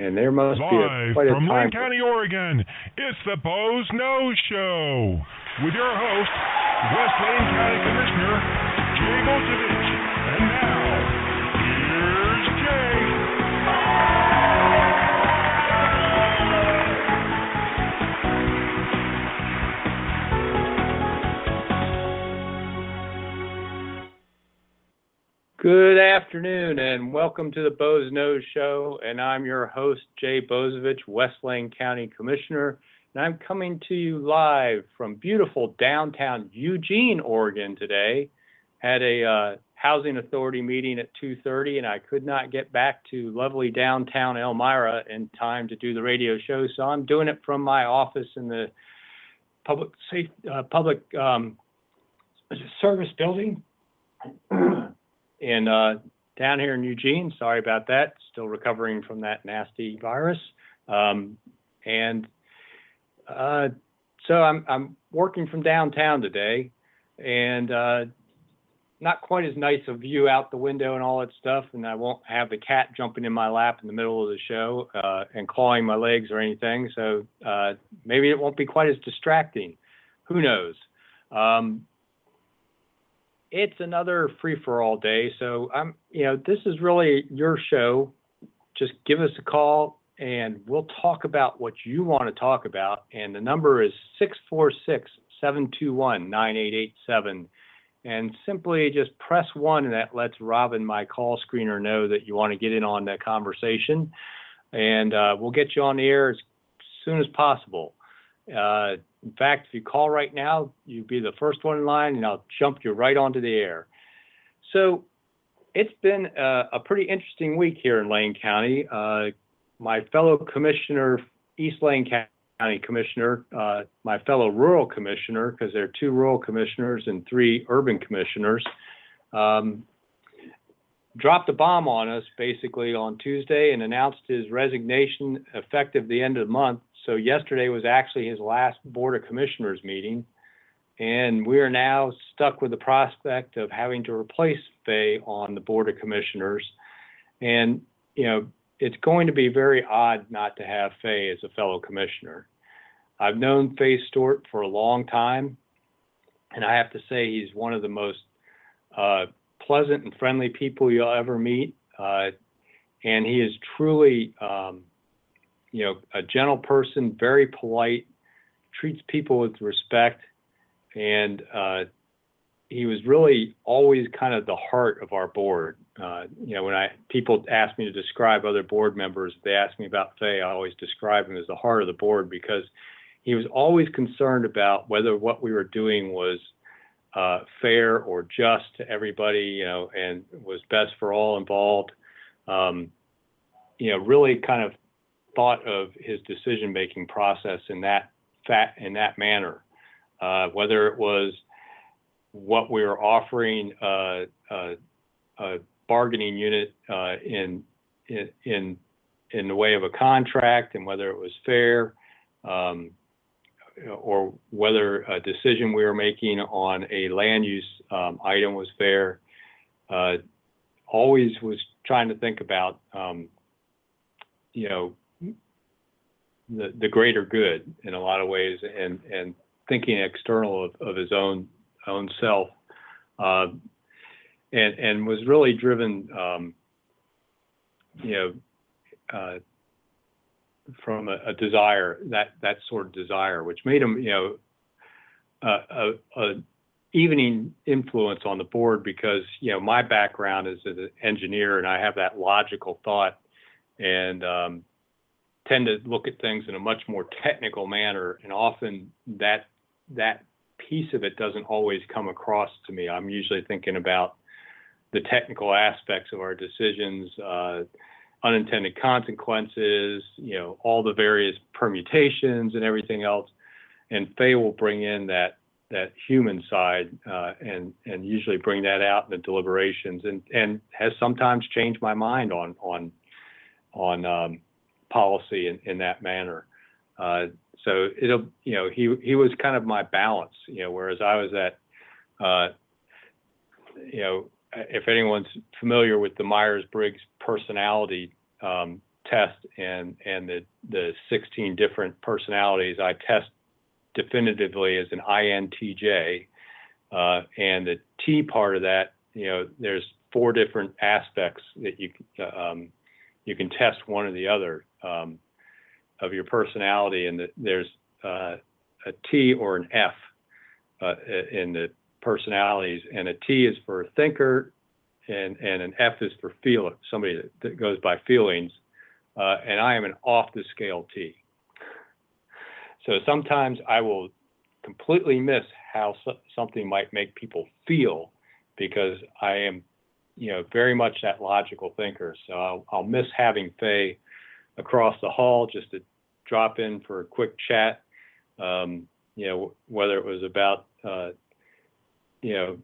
and there must Live be a, quite a from time. Lane County, Oregon, it's the Boze Noze Show with your host, West Lane County Commissioner Jay Bozievich. Good afternoon, and welcome to the Boze Noze Show. And I'm your host, Jay Bozievich, West Lane County Commissioner. And I'm coming to you live from beautiful downtown Eugene, Oregon today. Had a uh, housing authority meeting at 2:30, and I could not get back to lovely downtown Elmira in time to do the radio show. So I'm doing it from my office in the public safe uh, public um, service building. In uh, down here in Eugene. Sorry about that. Still recovering from that nasty virus. Um, and uh, so I'm I'm working from downtown today, and uh, not quite as nice a view out the window and all that stuff. And I won't have the cat jumping in my lap in the middle of the show uh, and clawing my legs or anything. So uh, maybe it won't be quite as distracting. Who knows? Um, it's another free for all day. So I'm, you know, this is really your show. Just give us a call and we'll talk about what you want to talk about. And the number is 646 721 9887. And simply just press one, and that lets Robin, my call screener, know that you want to get in on that conversation. And uh, we'll get you on the air as soon as possible. Uh, in fact, if you call right now, you'd be the first one in line, and I'll jump you right onto the air. So it's been a, a pretty interesting week here in Lane County. Uh, my fellow commissioner, East Lane County Commissioner, uh, my fellow rural commissioner, because there are two rural commissioners and three urban commissioners, um, dropped a bomb on us basically on Tuesday and announced his resignation effective the end of the month so yesterday was actually his last Board of Commissioners meeting, and we are now stuck with the prospect of having to replace Faye on the Board of Commissioners. And, you know, it's going to be very odd not to have Faye as a fellow commissioner. I've known Faye Stewart for a long time, and I have to say he's one of the most uh, pleasant and friendly people you'll ever meet. Uh, and he is truly um, you know, a gentle person, very polite, treats people with respect, and uh, he was really always kind of the heart of our board. Uh, you know, when I people ask me to describe other board members, they ask me about Faye, I always describe him as the heart of the board because he was always concerned about whether what we were doing was uh, fair or just to everybody, you know, and was best for all involved. Um, you know, really kind of thought of his decision-making process in that fat in that manner, uh, whether it was what we were offering uh, uh, a bargaining unit uh, in in in the way of a contract, and whether it was fair, um, or whether a decision we were making on a land use um, item was fair. Uh, always was trying to think about, um, you know, the, the greater good in a lot of ways and, and thinking external of, of his own own self uh, and and was really driven um, you know uh, from a, a, desire that that sort of desire which made him you know a, a, evening influence on the board because you know my background is as an engineer and I have that logical thought and um, tend to look at things in a much more technical manner, and often that that piece of it doesn't always come across to me. I'm usually thinking about the technical aspects of our decisions, uh, unintended consequences, you know, all the various permutations and everything else. And Faye will bring in that that human side uh, and and usually bring that out in the deliberations and and has sometimes changed my mind on on on um, policy in, in that manner. Uh, so it'll, you know, he he was kind of my balance, you know, whereas I was at, uh, you know, if anyone's familiar with the Myers Briggs personality um, test and and the the 16 different personalities I test definitively as an INTJ, uh, and the T part of that, you know, there's four different aspects that you um, you can test one or the other um, of your personality, and the, there's uh, a T or an F uh, in the personalities, and a T is for a thinker, and and an F is for feeler, somebody that, that goes by feelings, uh, and I am an off the scale T. So sometimes I will completely miss how so- something might make people feel because I am, you know, very much that logical thinker. So I'll, I'll miss having Faye across the hall just to drop in for a quick chat. Um, you know, whether it was about, uh, you know,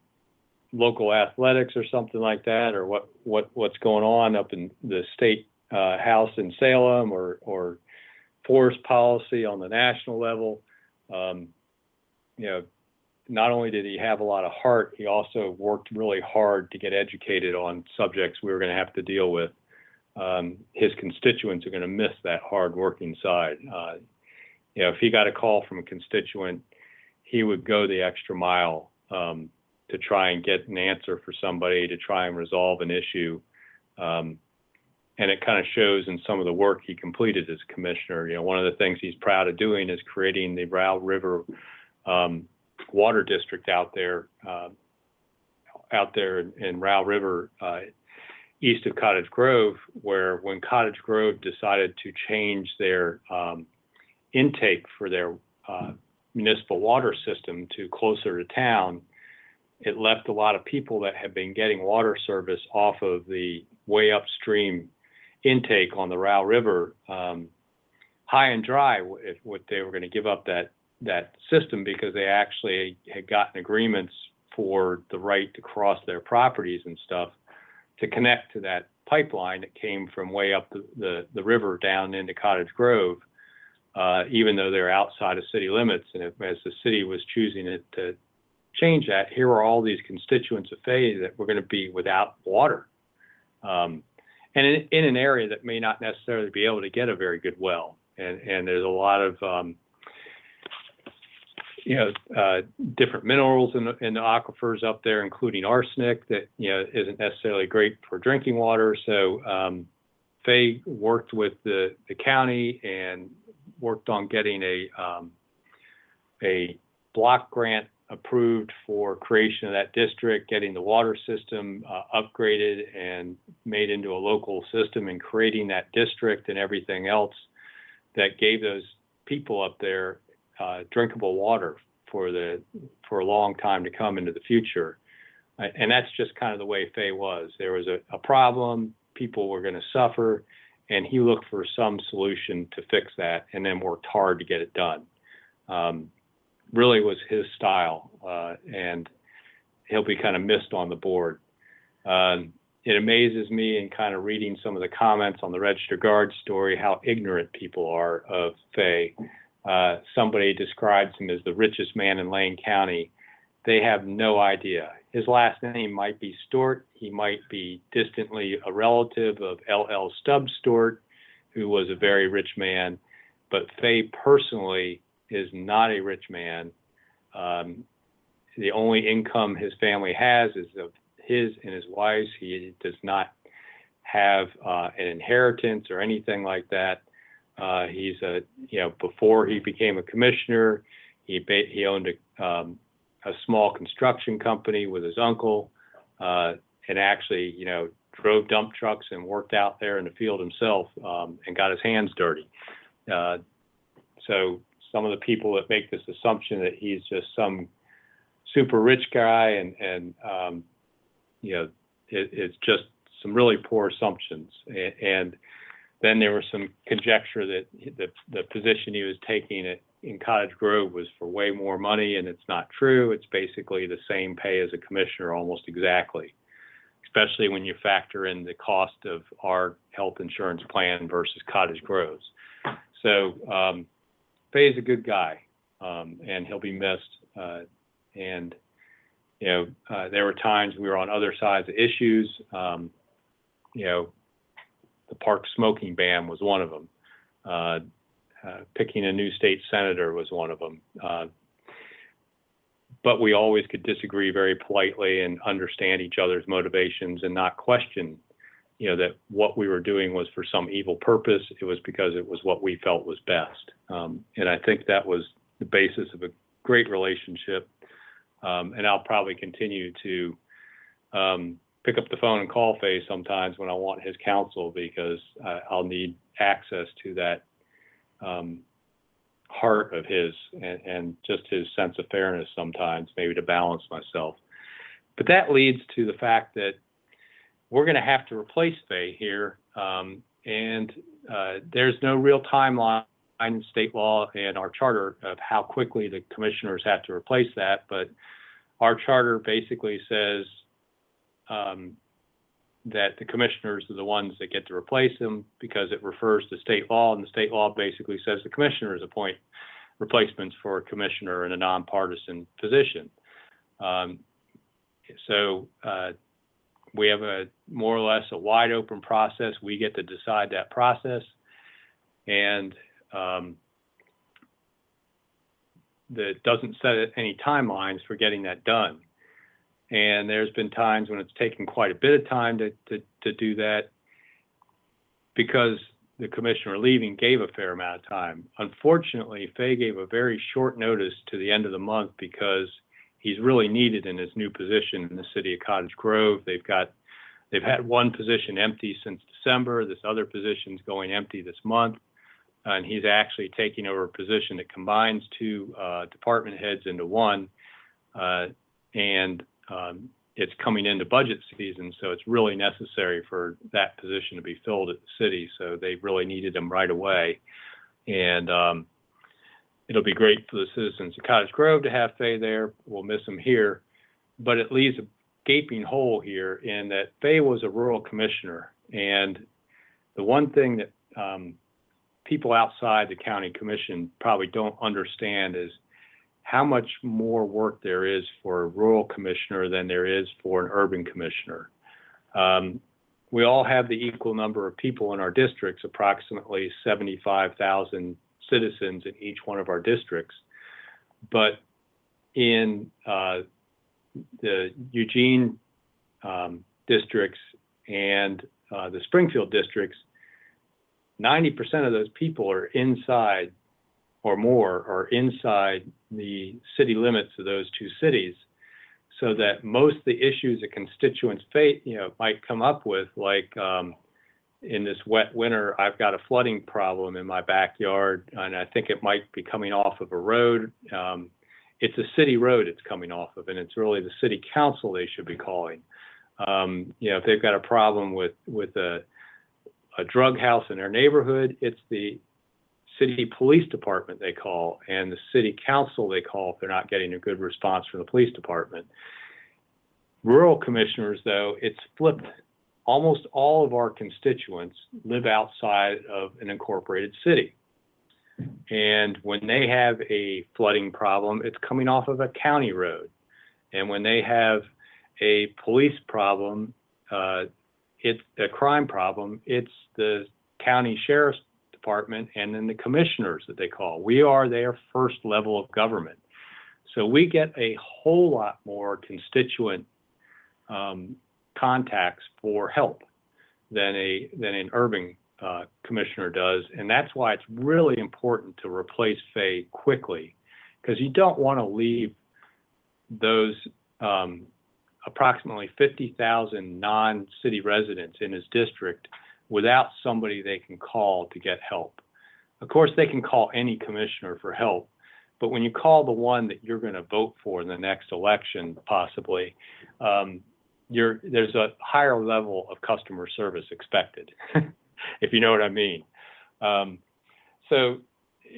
local athletics or something like that, or what, what, what's going on up in the state uh, house in Salem or, or forest policy on the national level. Um, you know, not only did he have a lot of heart, he also worked really hard to get educated on subjects we were going to have to deal with. Um, his constituents are going to miss that hard-working side. Uh, you know, if he got a call from a constituent, he would go the extra mile um, to try and get an answer for somebody, to try and resolve an issue. Um, and it kind of shows in some of the work he completed as commissioner. You know, one of the things he's proud of doing is creating the Row River um, water district out there, uh, out there in, in Row River, uh, east of Cottage Grove, where when Cottage Grove decided to change their um, intake for their uh, municipal water system to closer to town, it left a lot of people that had been getting water service off of the way upstream intake on the Row River um, high and dry if, if they were going to give up that that system because they actually had gotten agreements for the right to cross their properties and stuff to connect to that pipeline that came from way up the, the, the river down into Cottage Grove, uh, even though they're outside of city limits. And as the city was choosing it to change that, here are all these constituents of Faye that were going to be without water. Um, and in, in, an area that may not necessarily be able to get a very good well. And, and there's a lot of um, you know, uh, different minerals in the, in the aquifers up there, including arsenic that, you know, isn't necessarily great for drinking water. So um, Faye worked with the, the county and worked on getting a, um, a block grant approved for creation of that district, getting the water system uh, upgraded and made into a local system and creating that district and everything else that gave those people up there uh, drinkable water for the for a long time to come into the future. And that's just kind of the way Faye was. There was a, a problem, people were going to suffer, and he looked for some solution to fix that, and then worked hard to get it done. Um, really was his style, uh, and he'll be kind of missed on the board. Um, it amazes me in kind of reading some of the comments on the Register Guard story how ignorant people are of Faye. Uh, somebody describes him as the richest man in Lane County. They have no idea. His last name might be Stewart. He might be distantly a relative of L.L. Stubbs Stewart, who was a very rich man. But Faye personally is not a rich man. Um, the only income his family has is of his and his wife's. He does not have uh, an inheritance or anything like that. Uh, he's a, you know, before he became a commissioner, he ba- he owned a, um, a small construction company with his uncle, uh, and actually, you know, drove dump trucks and worked out there in the field himself, um, and got his hands dirty. Uh, so some of the people that make this assumption that he's just some super rich guy and and um, you know it, it's just some really poor assumptions and, and then there was some conjecture that the, the position he was taking at, in Cottage Grove was for way more money, and it's not true. It's basically the same pay as a commissioner, almost exactly, especially when you factor in the cost of our health insurance plan versus Cottage Grove's. So um, Faye's a good guy, um, and he'll be missed. Uh, and you know, uh, there were times we were on other sides of issues. Um, you know, the park smoking ban was one of them. Uh, uh, picking a new state senator was one of them. Uh, but we always could disagree very politely and understand each other's motivations and not question, you know, that what we were doing was for some evil purpose. It was because it was what we felt was best. Um, and I think that was the basis of a great relationship. Um, and I'll probably continue to um, pick up the phone and call Faye sometimes when I want his counsel because uh, I'll need access to that um, heart of his and, and just his sense of fairness sometimes, maybe to balance myself. But that leads to the fact that we're going to have to replace Faye here, um, and uh, there's no real timeline in state law and our charter of how quickly the commissioners have to replace that. But our charter basically says um, that the commissioners are the ones that get to replace them because it refers to state law, and the state law basically says the commissioners appoint replacements for a commissioner in a nonpartisan position. Um, so uh, we have a more or less a wide open process. We get to decide that process, and um, that doesn't set any timelines for getting that done. And there's been times when it's taken quite a bit of time to, to, to do that because the commissioner leaving gave a fair amount of time. Unfortunately, Faye gave a very short notice to the end of the month because he's really needed in his new position in the city of Cottage Grove. They've got they've had one position empty since December. This other position's going empty this month, and he's actually taking over a position that combines two uh, department heads into one. Uh, and um, it's coming into budget season, so it's really necessary for that position to be filled at the city. So they really needed him right away, and um, it'll be great for the citizens of Cottage Grove to have Faye there. We'll miss him here, but it leaves a gaping hole here in that Faye was a rural commissioner, and the one thing that um, people outside the county commission probably don't understand is how much more work there is for a rural commissioner than there is for an urban commissioner. Um, we all have the equal number of people in our districts, approximately 75,000 citizens in each one of our districts. But in uh, the Eugene um, districts and uh, the Springfield districts, 90% of those people are inside or more are inside the city limits of those two cities so that most of the issues that constituents face, you know, might come up with, like um, in this wet winter, I've got a flooding problem in my backyard, and I think it might be coming off of a road. Um, it's a city road it's coming off of, and it's really the city council they should be calling. Um, you know, if they've got a problem with with a a drug house in their neighborhood, it's the city police department they call and the city council they call if they're not getting a good response from the police department. Rural commissioners, though, it's flipped. Almost all of our constituents live outside of an incorporated city. And when they have a flooding problem, it's coming off of a county road. And when they have a police problem, uh, it's a crime problem, it's the county sheriff's department and then the commissioners that they call. We are their first level of government. So we get a whole lot more constituent um, contacts for help than a than an urban uh, commissioner does, and that's why it's really important to replace Faye quickly, because you don't want to leave those um, approximately 50,000 non-city residents in his district without somebody they can call to get help. Of course, they can call any commissioner for help, but when you call the one that you're going to vote for in the next election, possibly, um, there's a higher level of customer service expected, if you know what I mean. Um, so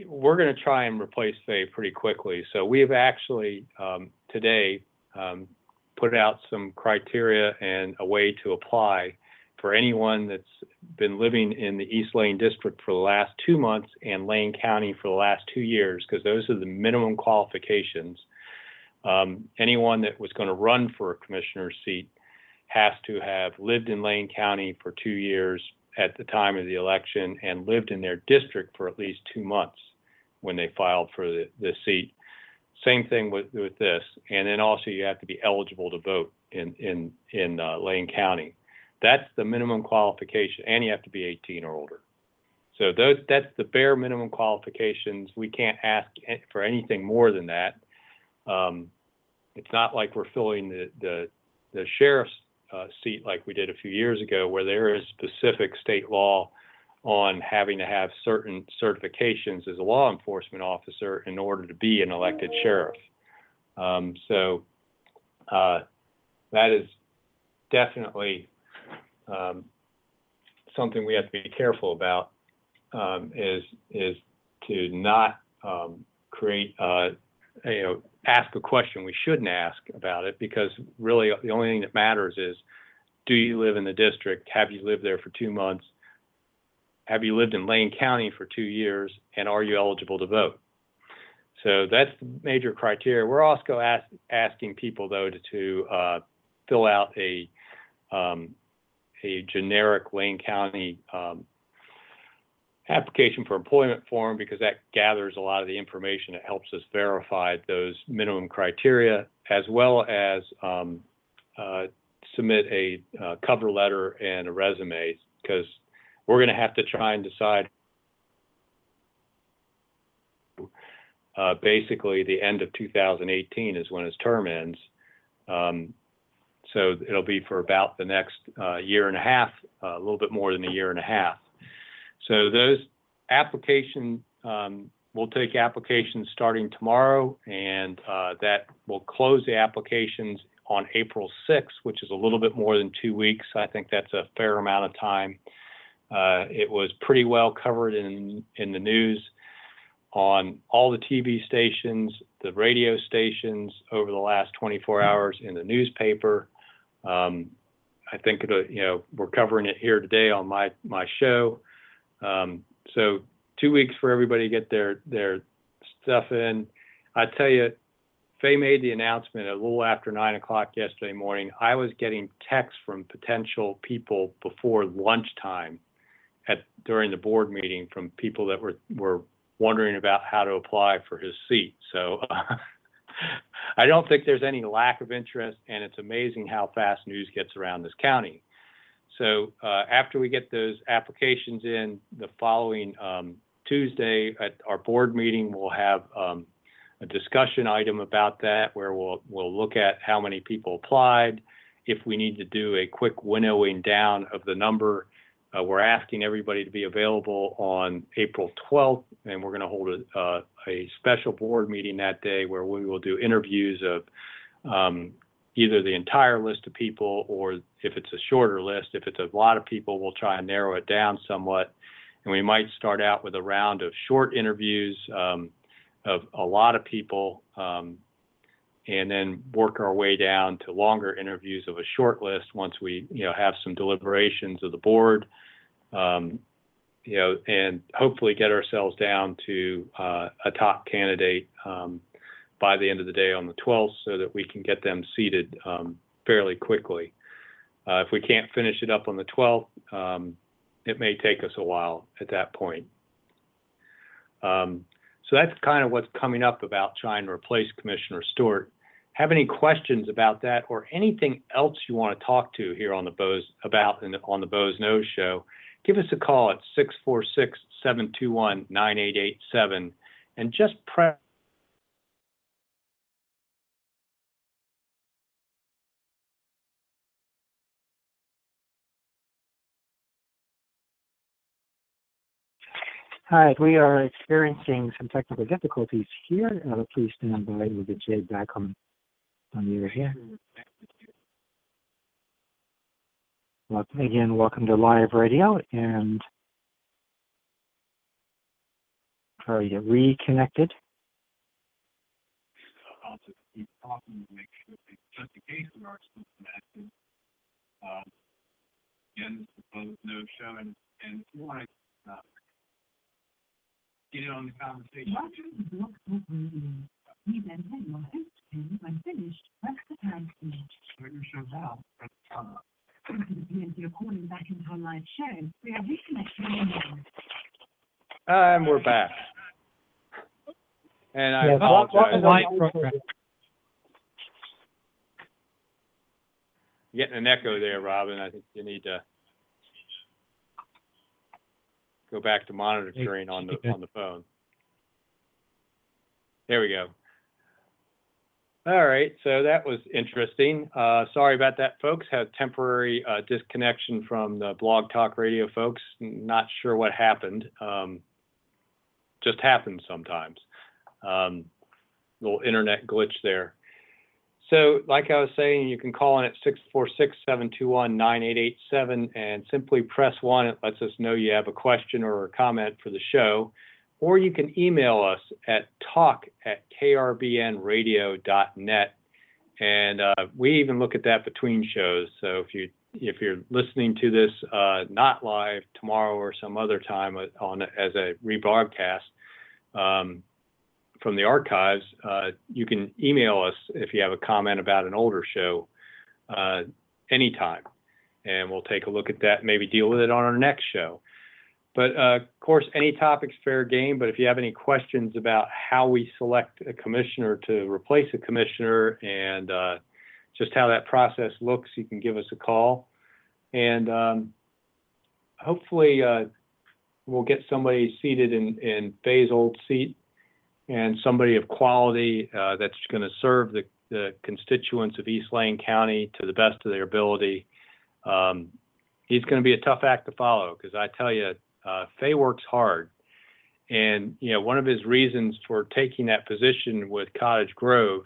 we're going to try and replace Faye pretty quickly. So we have actually um, today um, put out some criteria and a way to apply for anyone that's been living in the East Lane district for the last two months and Lane County for the last two years, because those are the minimum qualifications. Um, anyone that was going to run for a commissioner's seat has to have lived in Lane County for two years at the time of the election and lived in their district for at least two months when they filed for the, the seat. Same thing with, with this. And then also you have to be eligible to vote in, in, in uh, Lane County. That's the minimum qualification, and you have to be 18 or older. So those, that's the bare minimum qualifications. We can't ask for anything more than that. Um, it's not like we're filling the, the, the sheriff's uh, seat like we did a few years ago, where there is specific state law on having to have certain certifications as a law enforcement officer in order to be an elected sheriff. Um, so uh, that is definitely um, something we have to be careful about. Um, is is to not um, create uh, you know ask a question we shouldn't ask about it because really the only thing that matters is do you live in the district? Have you lived there for two months? Have you lived in Lane County for two years? And are you eligible to vote? So that's the major criteria. We're also ask, asking people though to, to uh, fill out a um, a generic Lane County um, application for employment form because that gathers a lot of the information that helps us verify those minimum criteria as well as um, uh, submit a uh, cover letter and a resume because we're going to have to try and decide uh, basically the end of 2018 is when his term ends. Um, so it'll be for about the next uh, year and a half, uh, a little bit more than a year and a half. So those application, um, we'll take applications starting tomorrow, and uh, that will close the applications on April 6th, which is a little bit more than two weeks. I think that's a fair amount of time. It was pretty well covered in in the news on all the TV stations, the radio stations over the last 24 hours in the newspaper. Um, I think it, you know we're covering it here today on my my show. Um, so two weeks for everybody to get their their stuff in. I tell you, Faye made the announcement a little after nine o'clock yesterday morning. I was getting texts from potential people before lunchtime at during the board meeting from people that were were wondering about how to apply for his seat. So uh, I don't think there's any lack of interest, and it's amazing how fast news gets around this county. So uh, after we get those applications in, the following um, Tuesday at our board meeting, we'll have um, a discussion item about that where we'll we'll look at how many people applied. If we need to do a quick winnowing down of the number, uh, we're asking everybody to be available on April 12th, and we're going to hold a, uh, a special board meeting that day where we will do interviews of um, either the entire list of people or if it's a shorter list, if it's a lot of people, we'll try and narrow it down somewhat. And we might start out with a round of short interviews um, of a lot of people um, and then work our way down to longer interviews of a short list once we, you know, have some deliberations of the board, um, you know, and hopefully get ourselves down to uh, a top candidate um, by the end of the day on the 12th so that we can get them seated um, fairly quickly. Uh, if we can't finish it up on the 12th, um, it may take us a while at that point. Um, so that's kind of what's coming up about trying to replace Commissioner Stewart have any questions about that or anything else you want to talk to here on the Boze about the, on the Boze Noze Show, give us a call at 646-721-9887 and just press Hi, we are experiencing some technical difficulties here. Uh, please stand by. We'll get Jay back on on the air here. Welcome again. Welcome to live radio, and are you reconnected? also keep talking to make sure that just in case we are still connected. Um, again, this is Boze Noze show, and, and if you want to uh, get in on the conversation. You then hit your host pin when finished. Press the pound key. Start your shows out. Calling back into our live show. We are reconnecting line. And we're back. And I Yeah, what- what apologize. is on the program? Getting an echo there, Robin. I think you need to go back to monitoring on the, on the phone. There we go. All right, so that was interesting. Uh, sorry about that, folks. Had temporary, uh, disconnection from the Blog Talk Radio folks. Not sure what happened. Um, just happens sometimes. Um, little internet glitch there. So, like I was saying, you can call in at 646-721-9887 and simply press one. It lets us know you have a question or a comment for the show. Or you can email us at talk at krbnradio.net. And uh, we even look at that between shows. So if you if you're listening to this uh, not live tomorrow or some other time on as a rebroadcast, um, from the archives, uh, you can email us if you have a comment about an older show uh, anytime. And we'll take a look at that, maybe deal with it on our next show. But uh, of course, any topic's fair game. But if you have any questions about how we select a commissioner to replace a commissioner and uh, just how that process looks, you can give us a call. And um, hopefully, uh, we'll get somebody seated in, in Faye's old seat and somebody of quality uh, that's going to serve the, the constituents of East Lane County to the best of their ability. Um, he's going to be a tough act to follow because I tell you, uh, Faye works hard. And, you know, one of his reasons for taking that position with Cottage Grove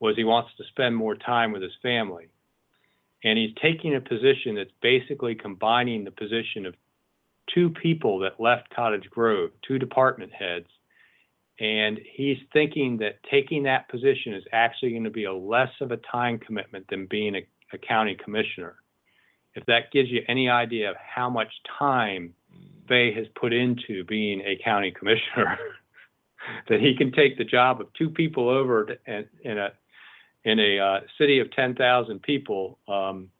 was he wants to spend more time with his family. And he's taking a position that's basically combining the position of two people that left Cottage Grove, two department heads, and he's thinking that taking that position is actually going to be a less of a time commitment than being a, a county commissioner. If that gives you any idea of how much time Faye has put into being a county commissioner, that he can take the job of two people over to, in, in a in a uh, city of 10,000 people um,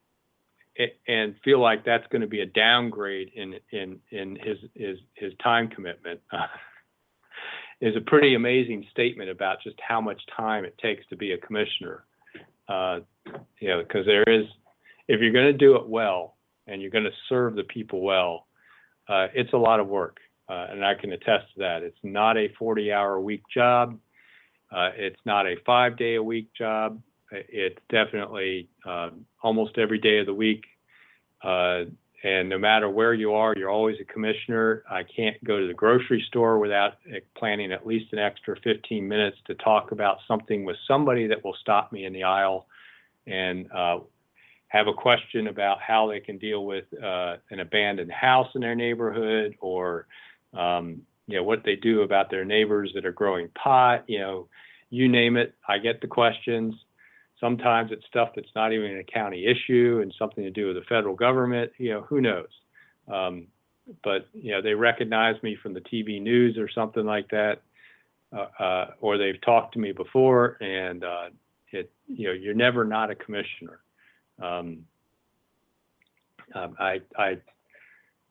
and feel like that's going to be a downgrade in in in his his his time commitment. is a pretty amazing statement about just how much time it takes to be a commissioner. Uh, you know, because there is, if you're going to do it well and you're going to serve the people well, uh, it's a lot of work. Uh, and I can attest to that. It's not a 40 hour a week job. Uh, it's not a five day a week job. It's definitely um, almost every day of the week. Uh, and no matter where you are, you're always a commissioner. I can't go to the grocery store without eh, planning at least an extra 15 minutes to talk about something with somebody that will stop me in the aisle and uh, have a question about how they can deal with uh, an abandoned house in their neighborhood or um, you know what they do about their neighbors that are growing pot. You know, you name it. I get the questions. Sometimes it's stuff that's not even a county issue and something to do with the federal government. You know, who knows? Um, but you know, they recognize me from the TV news or something like that, uh, uh, or they've talked to me before, and uh, it you know, you're never not a commissioner. Um, um, I I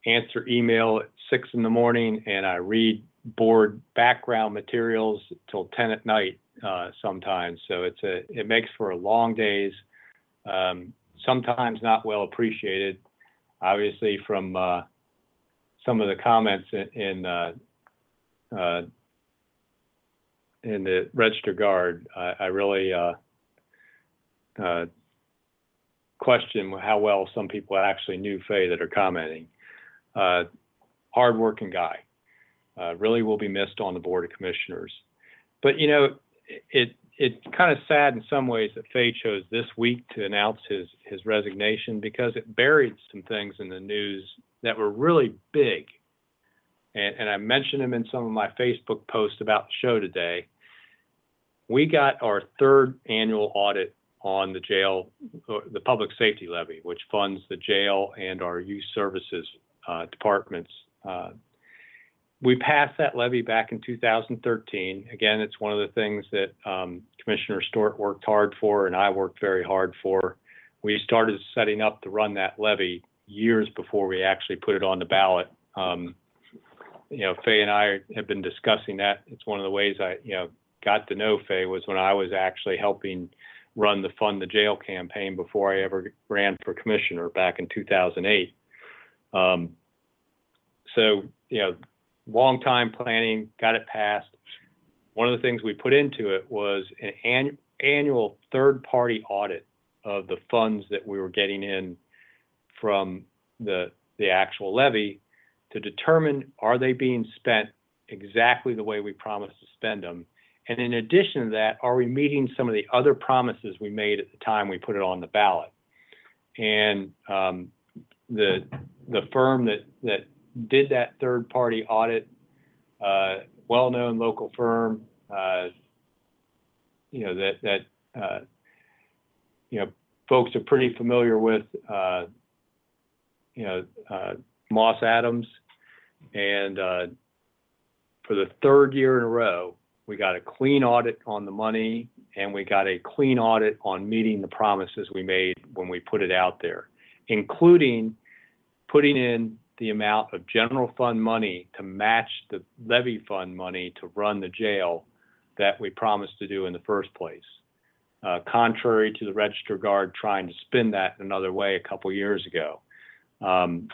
answer email at six in the morning, and I read board background materials till 10 at night uh, sometimes. So it's a it makes for long days. Um, sometimes not well appreciated, obviously from uh, some of the comments in in, uh, uh, in the Register Guard. I, I really uh, uh, question how well some people actually knew Faye that are commenting. Uh, hardworking guy. Uh, really will be missed on the Board of Commissioners. But, you know, it it's kind of sad in some ways that Faye chose this week to announce his his resignation because it buried some things in the news that were really big. And, and I mentioned them in some of my Facebook posts about the show today. We got our third annual audit on the jail, the public safety levy, which funds the jail and our youth services uh, departments. Uh, we passed that levy back in 2013. Again, it's one of the things that um, Commissioner Stewart worked hard for, and I worked very hard for. we started setting up to run that levy years before we actually put it on the ballot. Um, you know, Faye and I have been discussing that. It's one of the ways I, you know, got to know Faye was when I was actually helping run the Fund the Jail campaign before I ever ran for commissioner back in 2008. Um, so, you know, long time planning, got it passed. One of the things we put into it was an annu- annual third party audit of the funds that we were getting in from the, the actual levy to determine are they being spent exactly the way we promised to spend them? And in addition to that, are we meeting some of the other promises we made at the time we put it on the ballot? And um, the the firm that that did that third party audit, uh, well known local firm, uh, you know that that uh, you know folks are pretty familiar with, uh, you know uh, Moss Adams, and uh, for the third year in a row, we got a clean audit on the money and we got a clean audit on meeting the promises we made when we put it out there, including putting in the amount of general fund money to match the levy fund money to run the jail that we promised to do in the first place. Uh, contrary to the register guard trying to spin that another way a couple years ago. Um,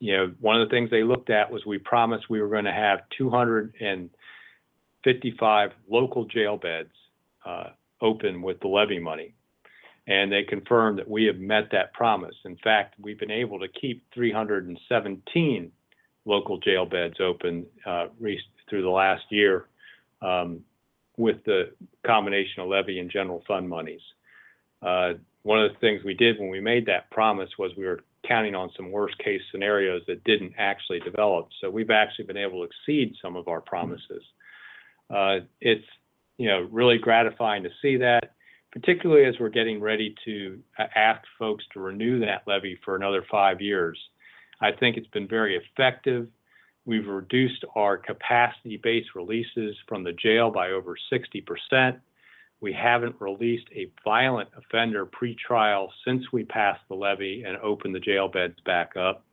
you know, one of the things they looked at was we promised we were going to have 255 local jail beds uh, open with the levy money. And they confirmed that we have met that promise. In fact, we've been able to keep 317 local jail beds open uh, through the last year um, with the combination of levy and general fund monies. Uh, one of the things we did when we made that promise was we were counting on some worst case scenarios that didn't actually develop. So we've actually been able to exceed some of our promises. Uh, it's you know really gratifying to see that, particularly as we're getting ready to uh, ask folks to renew that levy for another five years. I think it's been very effective. We've reduced our capacity-based releases from the jail by over 60 percent. We haven't released a violent offender pretrial since we passed the levy and opened the jail beds back up.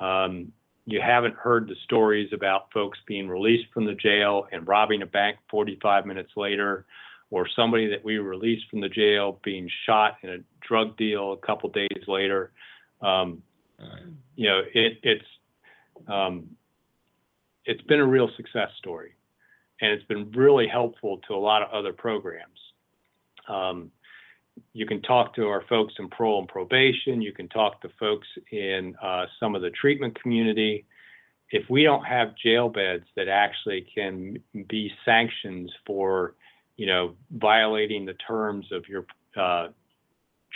Um, you haven't heard the stories about folks being released from the jail and robbing a bank 45 minutes later, or somebody that we released from the jail being shot in a drug deal a couple days later. Um, you know, it, it's um, it's been a real success story and it's been really helpful to a lot of other programs. Um, you can talk to our folks in parole and probation. You can talk to folks in uh, some of the treatment community. If we don't have jail beds that actually can be sanctions for, you know, violating the terms of your uh,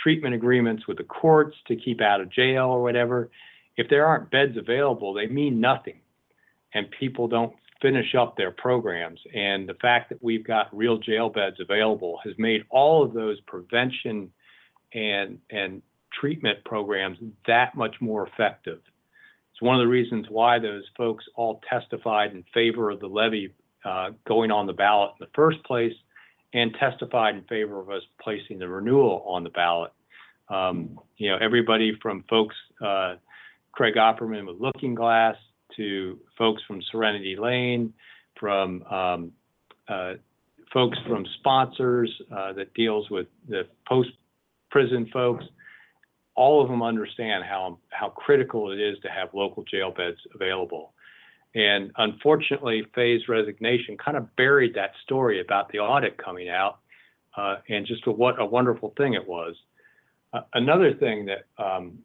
treatment agreements with the courts to keep out of jail or whatever, if there aren't beds available, they mean nothing, and people don't finish up their programs. And the fact that we've got real jail beds available has made all of those prevention and and treatment programs that much more effective. It's one of the reasons why those folks all testified in favor of the levy uh, going on the ballot in the first place and testified in favor of us placing the renewal on the ballot. Um, you know, everybody from folks, uh, Craig Opperman with Looking Glass, to folks from Serenity Lane, from um, uh, folks from sponsors uh, that deals with the post-prison folks. All of them understand how how critical it is to have local jail beds available. And unfortunately, Faye's resignation kind of buried that story about the audit coming out, uh, and just what a wonderful thing it was. Uh, another thing that um,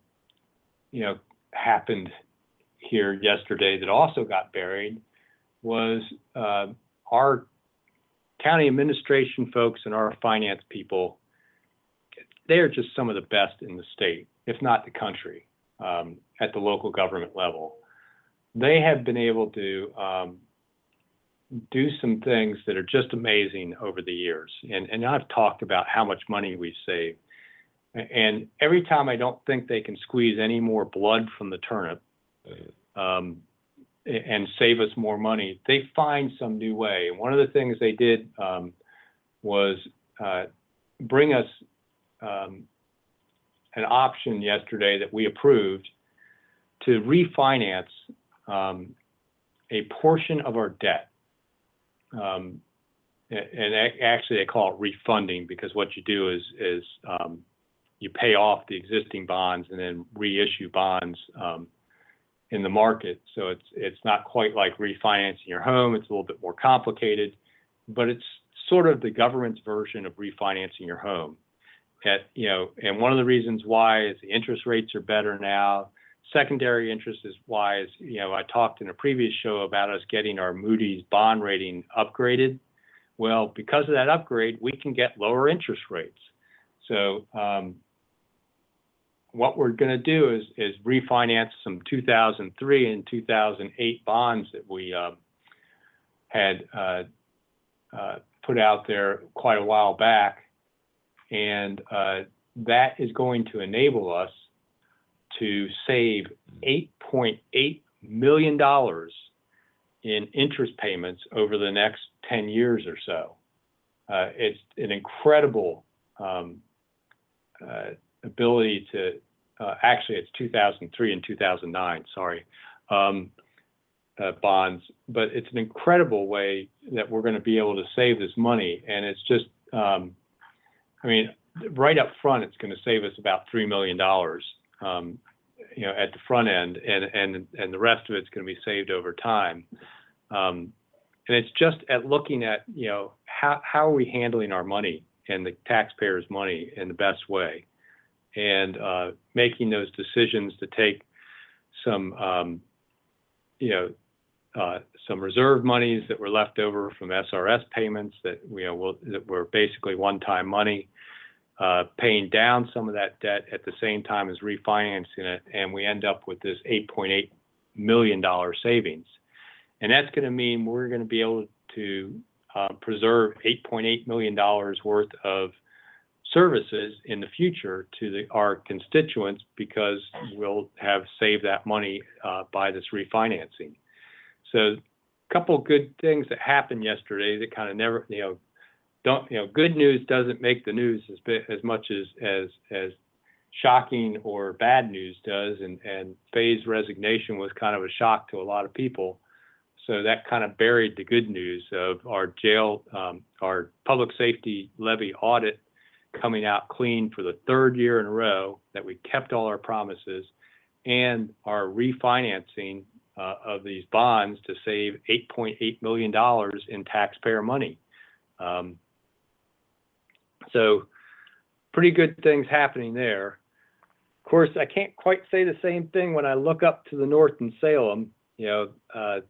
you know happened here yesterday that also got buried was uh, our county administration folks and our finance people. They are just some of the best in the state, if not the country, um, at the local government level. They have been able to um, do some things that are just amazing over the years. And, and I've talked about how much money we've saved. And every time I don't think they can squeeze any more blood from the turnip, um, and save us more money, they find some new way. And one of the things they did um, was uh, bring us um, an option yesterday that we approved to refinance um, a portion of our debt. Um, and actually, they call it refunding because what you do is is um, you pay off the existing bonds and then reissue bonds um, in the market. So it's it's not quite like refinancing your home. It's a little bit more complicated, but it's sort of the government's version of refinancing your home. At you know, and one of the reasons why is the interest rates are better now. Secondary interest is why is you know I talked in a previous show about us getting our Moody's bond rating upgraded. Well, because of that upgrade, we can get lower interest rates. So um, what we're going to do is is refinance some 2003 and 2008 bonds that we um, had uh, uh, put out there quite a while back, and uh, that is going to enable us to save 8.8 million dollars in interest payments over the next 10 years or so. Uh, it's an incredible um, uh, ability to uh, actually it's 2003 and 2009 sorry um, uh, bonds but it's an incredible way that we're going to be able to save this money and it's just um, i mean right up front it's going to save us about $3 million um, you know at the front end and and and the rest of it's going to be saved over time um, and it's just at looking at you know how how are we handling our money and the taxpayers money in the best way and uh, making those decisions to take some, um, you know, uh, some reserve monies that were left over from SRS payments that you know will, that were basically one-time money, uh, paying down some of that debt at the same time as refinancing it, and we end up with this 8.8 million dollar savings, and that's going to mean we're going to be able to uh, preserve 8.8 million dollars worth of services in the future to the, our constituents because we'll have saved that money uh, by this refinancing. So, a couple good things that happened yesterday that kind of never, you know, don't, you know, good news doesn't make the news as as much as as as shocking or bad news does, and and Faye's resignation was kind of a shock to a lot of people. So that kind of buried the good news of our jail, um, our public safety levy audit coming out clean for the third year in a row that we kept all our promises and our refinancing uh, of these bonds to save $8.8 million in taxpayer money. Um, so, pretty good things happening there. Of course, I can't quite say the same thing when I look up to the north in Salem. You know, uh,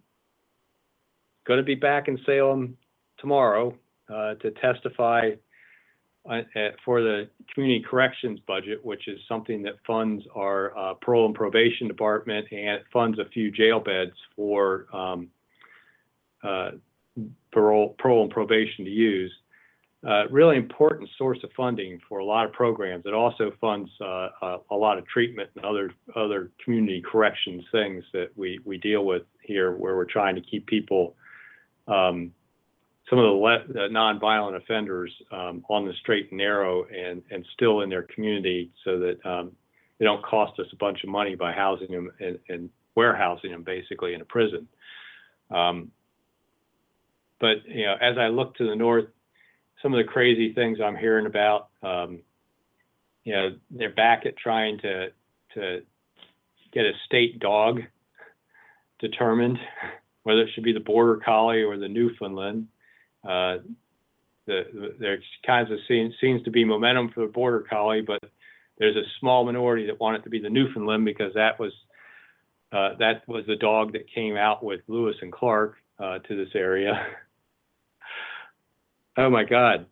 going to be back in Salem tomorrow uh, to testify uh, uh, for the community corrections budget, which is something that funds our uh, parole and probation department and funds a few jail beds for um, uh, parole, parole and probation to use. Uh, really important source of funding for a lot of programs. It also funds a, a, lot of treatment and other other community corrections things that we we deal with here, where we're trying to keep people um, some of the, le- the nonviolent offenders um, on the straight and narrow and, and still in their community so that um, they don't cost us a bunch of money by housing them and, and warehousing them basically in a prison. Um, but you know, as I look to the north, some of the crazy things I'm hearing about, um, you know, they're back at trying to to get a state dog determined, whether it should be the border collie or the Newfoundland. Uh, the, the, there kinds of seems, seems to be momentum for the border collie, but there's a small minority that want it to be the Newfoundland because that was uh, that was the dog that came out with Lewis and Clark uh, to this area. oh my God!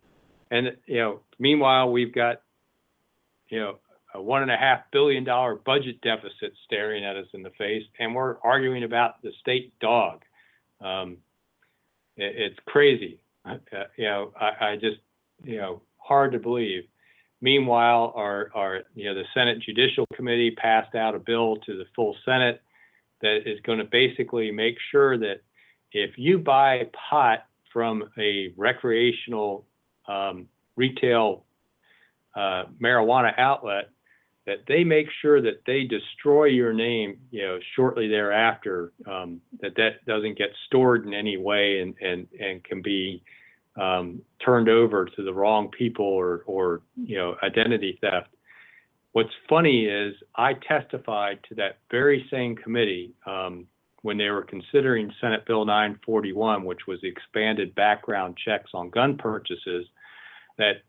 And you know, meanwhile we've got you know a one and a half billion dollar budget deficit staring at us in the face, and we're arguing about the state dog. Um, it, it's crazy. Uh, you know, I, I just, you know, hard to believe. Meanwhile, our, our, you know, the Senate Judicial Committee passed out a bill to the full Senate that is going to basically make sure that if you buy pot from a recreational um, retail uh, marijuana outlet, that they make sure that they destroy your name, you know, shortly thereafter, um, that that doesn't get stored in any way and, and, and can be um, turned over to the wrong people or, or, you know, identity theft. What's funny is I testified to that very same committee um, when they were considering Senate Bill 941, which was the expanded background checks on gun purchases, that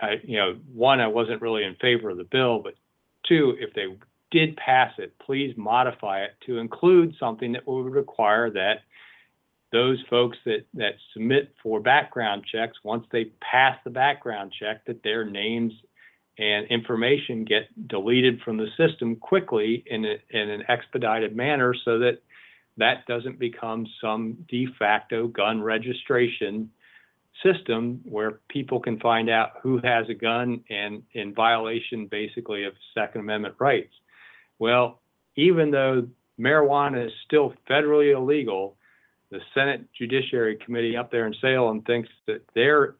I, you know, one, I wasn't really in favor of the bill, but two, if they did pass it, please modify it to include something that would require that those folks that, that submit for background checks, once they pass the background check, that their names and information get deleted from the system quickly in, a, in an expedited manner so that that doesn't become some de facto gun registration system where people can find out who has a gun and in violation basically of Second Amendment rights. Well, even though marijuana is still federally illegal, the Senate Judiciary Committee up there in Salem thinks that their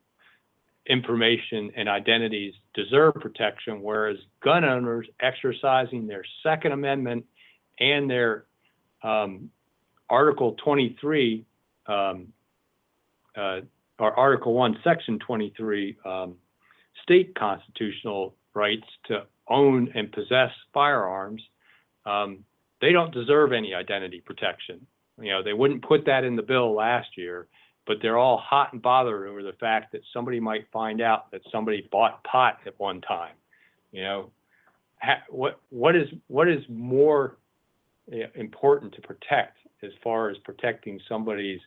information and identities deserve protection, whereas gun owners exercising their Second Amendment and their um, Article 23, um, uh, or Article 1, Section 23, um, state constitutional rights to own and possess firearms, um, they don't deserve any identity protection. You know, they wouldn't put that in the bill last year, but they're all hot and bothered over the fact that somebody might find out that somebody bought pot at one time. You know, ha- what what is what is more know, important to protect as far as protecting somebody's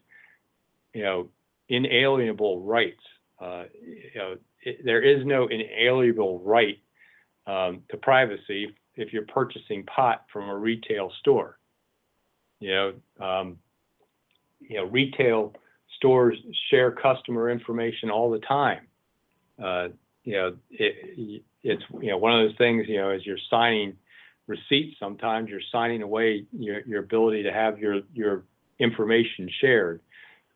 you know inalienable rights? Uh, you know, it, there is no inalienable right um, to privacy if you're purchasing pot from a retail store. You know, um, you know, retail stores share customer information all the time. Uh, you know, it, it's you know one of those things. You know, as you're signing receipts, sometimes you're signing away your your ability to have your your information shared.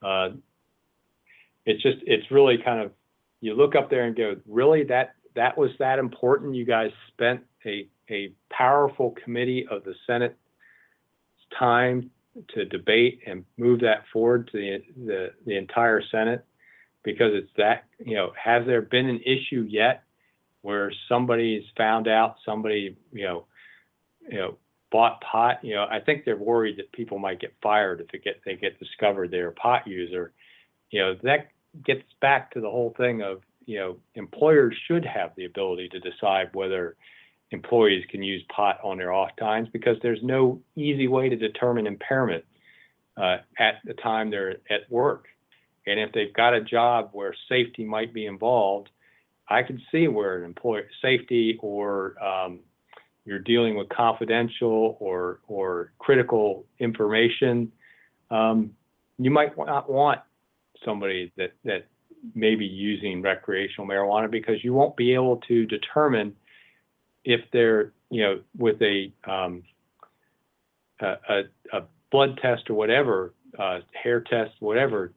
Uh, it's just it's really kind of you look up there and go, really that that was that important. You guys spent a a powerful committee of the Senate time to debate and move that forward to the, the, the entire Senate because it's that, you know, has there been an issue yet where somebody's found out somebody, you know, you know, bought pot, you know, I think they're worried that people might get fired if they get they get discovered they're a pot user. You know, that gets back to the whole thing of, you know, employers should have the ability to decide whether employees can use pot on their off times because there's no easy way to determine impairment uh, at the time they're at work. And if they've got a job where safety might be involved, I can see where an employee safety or um, you're dealing with confidential or or critical information, um, you might not want somebody that that may be using recreational marijuana because you won't be able to determine if they're, you know, with a, um, a, a, blood test or whatever, uh, hair test, whatever,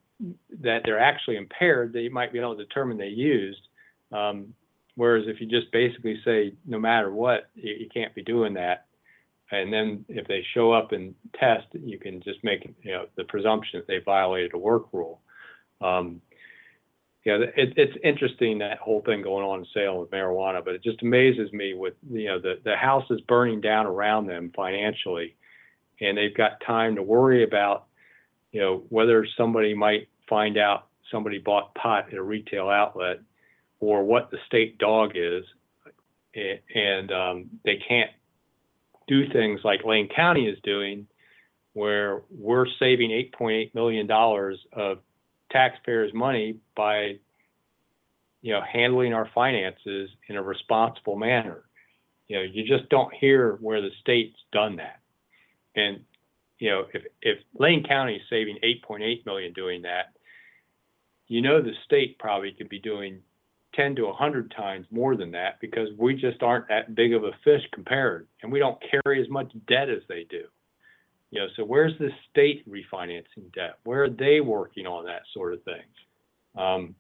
that they're actually impaired, that you might be able to determine they used. Um, whereas if you just basically say, no matter what, you, you can't be doing that. And then if they show up and test, you can just make, you know, the presumption that they violated a work rule. Um, yeah, it, it's interesting that whole thing going on in Salem with marijuana, but it just amazes me with you know the the house is burning down around them financially, and they've got time to worry about you know whether somebody might find out somebody bought pot at a retail outlet, or what the state dog is, and um, they can't do things like Lane County is doing, where we're saving 8.8 million dollars of taxpayers' money by you know handling our finances in a responsible manner. You know, you just don't hear where the state's done that. And you know, if if Lane County is saving 8.8 million doing that, you know the state probably could be doing 10 to 100 times more than that because we just aren't that big of a fish compared, and we don't carry as much debt as they do. You know, so where's the state refinancing debt? Where are they working on that sort of thing? Um,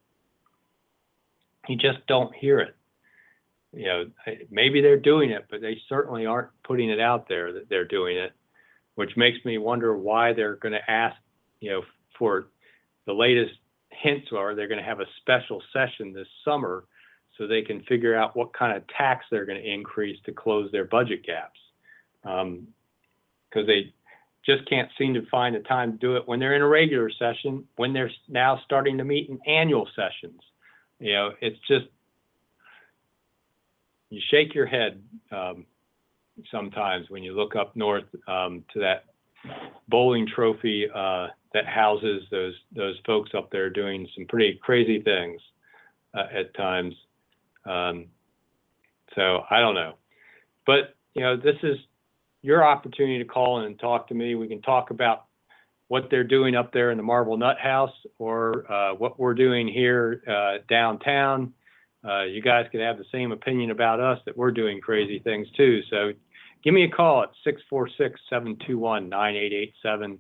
you just don't hear it. you know, maybe they're doing it, but they certainly aren't putting it out there that they're doing it, which makes me wonder why they're going to ask, you know, for the latest hints are they're going to have a special session this summer so they can figure out what kind of tax they're going to increase to close their budget gaps. Because they just can't seem to find the time to do it when they're in a regular session, when they're now starting to meet in annual sessions. You know, it's just, you shake your head um, sometimes when you look up north um, to that bowling trophy uh, that houses those those folks up there doing some pretty crazy things uh, at times. Um, so I don't know, but you know, this is your opportunity to call in and talk to me. We can talk about what they're doing up there in the Marble Nut House or uh, what we're doing here uh, downtown. Uh, you guys could have the same opinion about us that we're doing crazy things too. So give me a call at 646-721-9887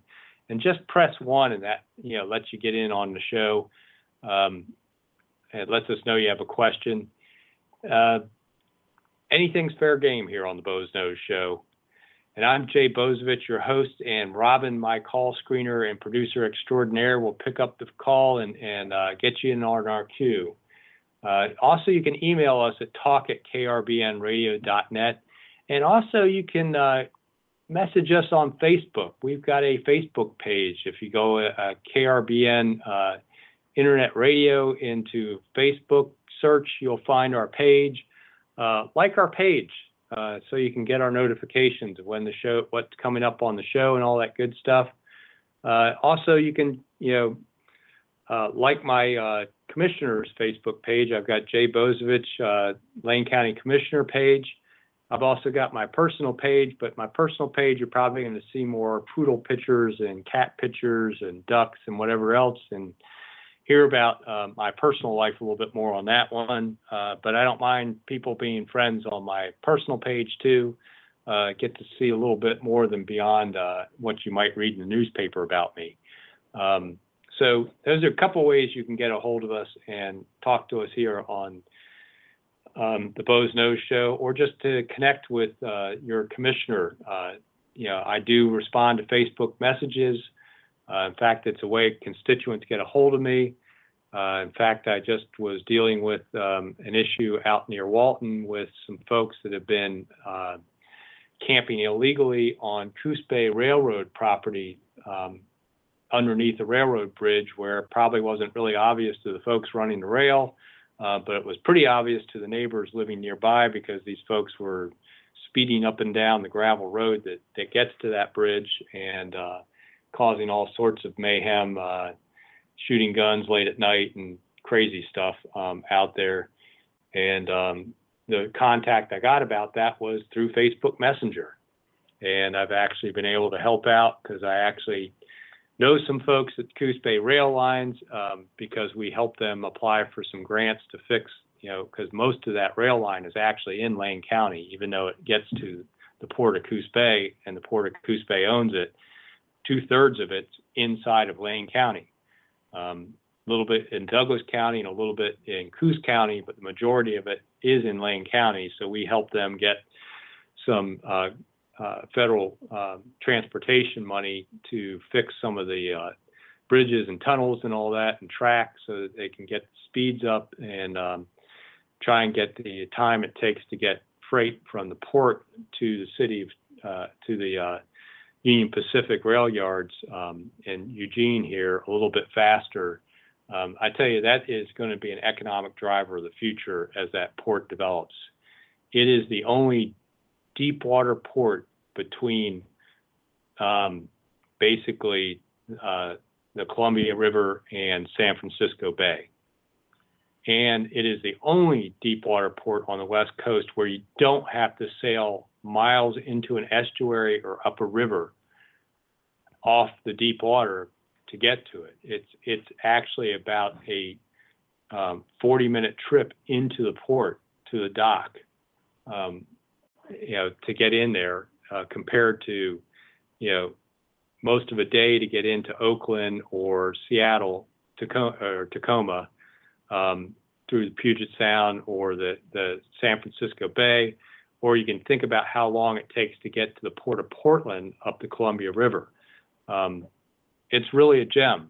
and just press one and that, you know, lets you get in on the show. Um, it lets us know you have a question. Uh, anything's fair game here on the Boze Noze Show. And I'm Jay Bozievich, your host, and Robin, my call screener and producer extraordinaire, will pick up the call and, and uh, get you in on our queue. Uh, also, you can email us at talk at krbnradio.net. And also, you can uh, message us on Facebook. We've got a Facebook page. If you go uh, KRBN uh, Internet Radio into Facebook search, you'll find our page. Uh, like our page uh, so you can get our notifications of when the show, what's coming up on the show, and all that good stuff. Uh, also, you can, you know, uh, like my uh, commissioner's Facebook page. I've got Jay Bozievich, uh, Lane County Commissioner page. I've also got my personal page, but my personal page, you're probably going to see more poodle pictures and cat pictures and ducks and whatever else, and hear about uh, my personal life a little bit more on that one. Uh, but I don't mind people being friends on my personal page too. Uh, get to see a little bit more than beyond uh, what you might read in the newspaper about me. Um, so those are a couple ways you can get a hold of us and talk to us here on um, the Boze Noze Show, or just to connect with uh, your commissioner. Uh, you know, I do respond to Facebook messages. Uh, in fact, it's a way constituents get a hold of me. Uh, in fact, I just was dealing with um, an issue out near Walton with some folks that have been uh, camping illegally on Coos Bay Railroad property um, underneath a railroad bridge where it probably wasn't really obvious to the folks running the rail, uh, but it was pretty obvious to the neighbors living nearby because these folks were speeding up and down the gravel road that, that gets to that bridge and uh, causing all sorts of mayhem, uh, shooting guns late at night and crazy stuff um, out there. And um, the contact I got about that was through Facebook Messenger. And I've actually been able to help out because I actually know some folks at Coos Bay Rail Lines um, because we helped them apply for some grants to fix, you know, because most of that rail line is actually in Lane County, even though it gets to the port of Coos Bay and the port of Coos Bay owns it. Two thirds of it's inside of Lane County. Um, a little bit in Douglas County and a little bit in Coos County, but the majority of it is in Lane County. So we help them get some uh, uh, federal uh, transportation money to fix some of the uh, bridges and tunnels and all that and tracks so that they can get speeds up and um, try and get the time it takes to get freight from the port to the city of, uh, to the uh, Union Pacific rail yards um, in Eugene here a little bit faster. Um, I tell you, that is going to be an economic driver of the future as that port develops. It is the only deep water port between um, basically uh, the Columbia River and San Francisco Bay. And it is the only deep water port on the West Coast where you don't have to sail miles into an estuary or up a river off the deep water to get to it. It's it's actually about a um, 40 minute trip into the port to the dock, um, you know, to get in there uh, compared to, you know, most of a day to get into Oakland or Seattle Tacoma, or Tacoma. Um, through the Puget Sound or the, the San Francisco Bay, or you can think about how long it takes to get to the port of Portland up the Columbia River. Um, it's really a gem,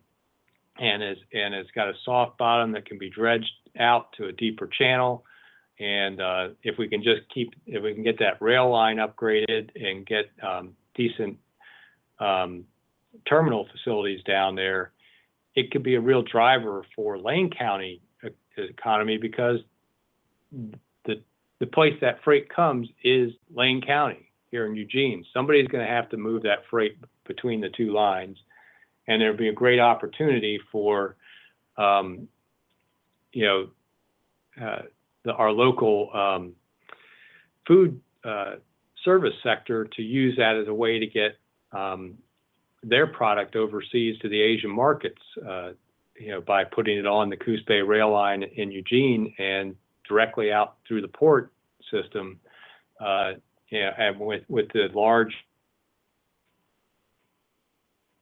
and is and it's got a soft bottom that can be dredged out to a deeper channel. And uh, if we can just keep, if we can get that rail line upgraded and get um, decent um, terminal facilities down there, it could be a real driver for Lane County e- economy because the place that freight comes is Lane County here in Eugene. Somebody's going to have to move that freight between the two lines, and there'll be a great opportunity for, um, you know, uh, the, our local um, food uh, service sector to use that as a way to get um, their product overseas to the Asian markets, uh, you know, by putting it on the Coos Bay rail line in Eugene and directly out through the port system. Uh, you know, and with, with the large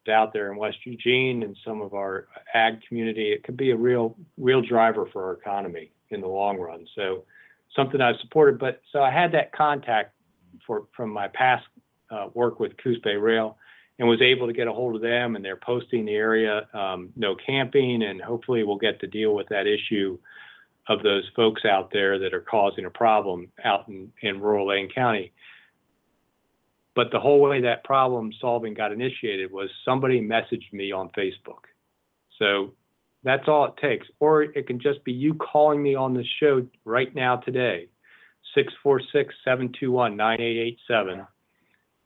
out there in West Eugene and some of our ag community, it could be a real, real driver for our economy in the long run. So something I've supported, but so I had that contact for, from my past uh, work with Coos Bay Rail and was able to get a hold of them and they're posting the area um, no camping and hopefully we'll get to deal with that issue of those folks out there that are causing a problem out in, in rural Lane County. But the whole way that problem solving got initiated was somebody messaged me on Facebook. So that's all it takes. Or it can just be you calling me on the show right now today, 646 721 9887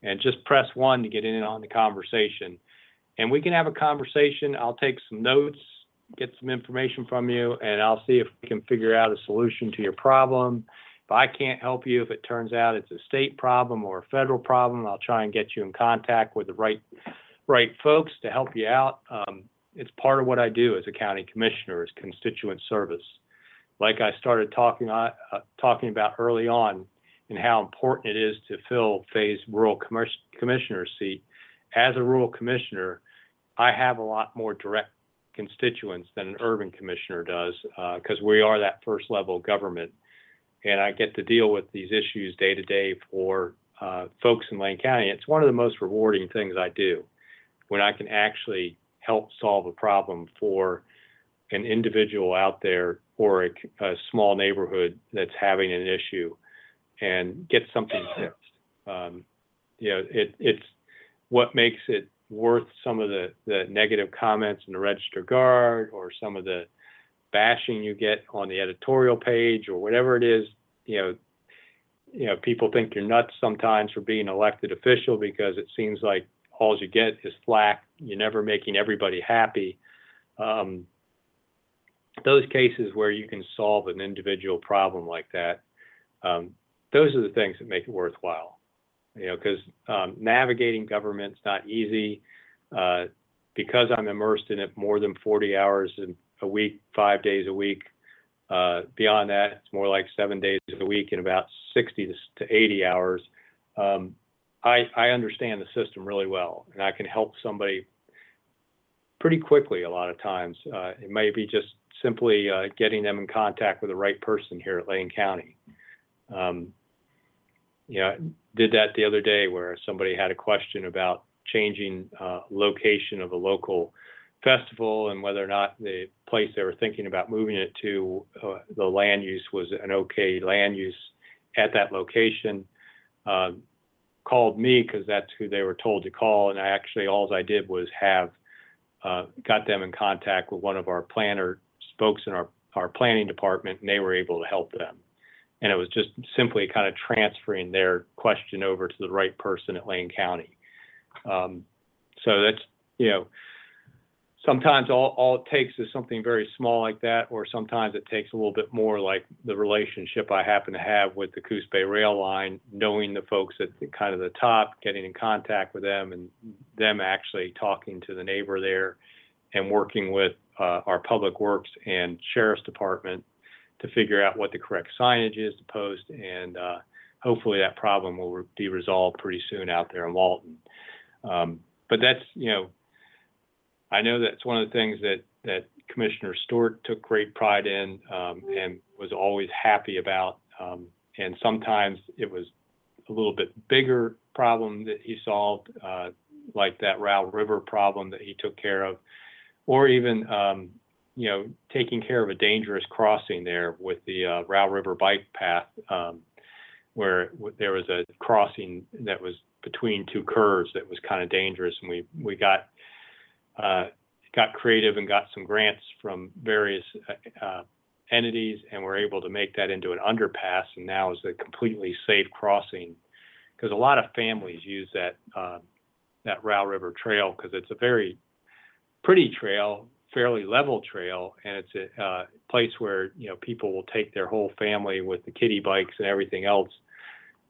and just press one to get in on the conversation. And we can have a conversation. I'll take some notes, get some information from you, and I'll see if we can figure out a solution to your problem. If I can't help you, if it turns out it's a state problem or a federal problem, I'll try and get you in contact with the right right folks to help you out. Um, it's part of what I do as a county commissioner is constituent service. Like I started talking uh, talking about early on, and how important it is to fill Faye's rural commis- commissioner seat. As a rural commissioner, I have a lot more direct constituents than an urban commissioner does because uh, we are that first level government. And I get to deal with these issues day to day for uh, folks in Lane County. It's one of the most rewarding things I do when I can actually help solve a problem for an individual out there or a, a small neighborhood that's having an issue and get something fixed. Um, you know, it, it's what makes it worth some of the, the negative comments in the Register Guard or some of the bashing you get on the editorial page or whatever it is. You know, you know, people think you're nuts sometimes for being elected official because it seems like all you get is flack. You're never making everybody happy. Um, those cases where you can solve an individual problem like that, um, those are the things that make it worthwhile. You know, because um, navigating government's not easy. Uh, because I'm immersed in it more than 40 hours a week, five days a week. Uh, beyond that, it's more like seven days a week and about 60 to 80 hours. Um, I, I understand the system really well, and I can help somebody pretty quickly a lot of times. Uh, it may be just simply uh, getting them in contact with the right person here at Lane County. Um, you know, did that the other day where somebody had a question about changing uh, location of a local festival and whether or not the place they were thinking about moving it to, uh, the land use was an okay land use at that location. Uh, called me because that's who they were told to call, and I actually all I did was have uh, got them in contact with one of our planner spokes in our our planning department, and they were able to help them and it was just simply kind of transferring their question over to the right person at Lane County. Um, so that's you know sometimes all, all it takes is something very small like that, or sometimes it takes a little bit more like the relationship I happen to have with the Coos Bay Rail Line, knowing the folks at the, kind of the top, getting in contact with them, and them actually talking to the neighbor there, and working with uh, our public works and sheriff's department to figure out what the correct signage is to post, and uh, hopefully that problem will be resolved pretty soon out there in Walton. Um, but that's you know, I know that's one of the things that, that Commissioner Stewart took great pride in um, and was always happy about. Um, and sometimes it was a little bit bigger problem that he solved, uh, like that Row River problem that he took care of, or even um, you know taking care of a dangerous crossing there with the uh, Row River bike path, um, where there was a crossing that was between two curves that was kind of dangerous, and we we got uh, got creative and got some grants from various uh, uh, entities, and were able to make that into an underpass, and now is a completely safe crossing. Because a lot of families use that uh, that Row River Trail because it's a very pretty trail, fairly level trail, and it's a uh, place where you know people will take their whole family with the kiddie bikes and everything else,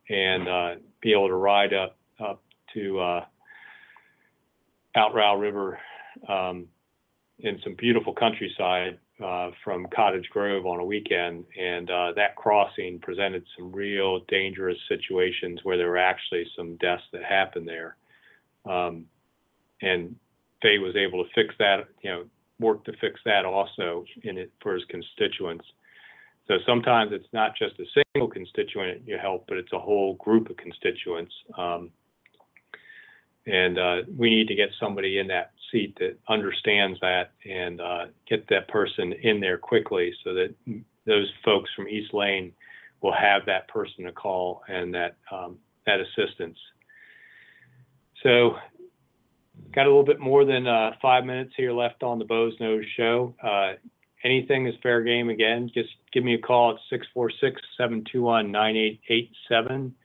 and uh, be able to ride up up to uh, out River um, in some beautiful countryside uh, from Cottage Grove on a weekend, and uh, that crossing presented some real dangerous situations where there were actually some deaths that happened there. Um, and Faye was able to fix that, you know, work to fix that also in it for his constituents. So sometimes it's not just a single constituent you help, but it's a whole group of constituents. Um, and uh, we need to get somebody in that seat that understands that and uh, get that person in there quickly so that those folks from East Lane will have that person to call and that um, that assistance. So, got a little bit more than uh, five minutes here left on the Boze Noze Show. Uh, anything is fair game again. Just give me a call at 646 721 9887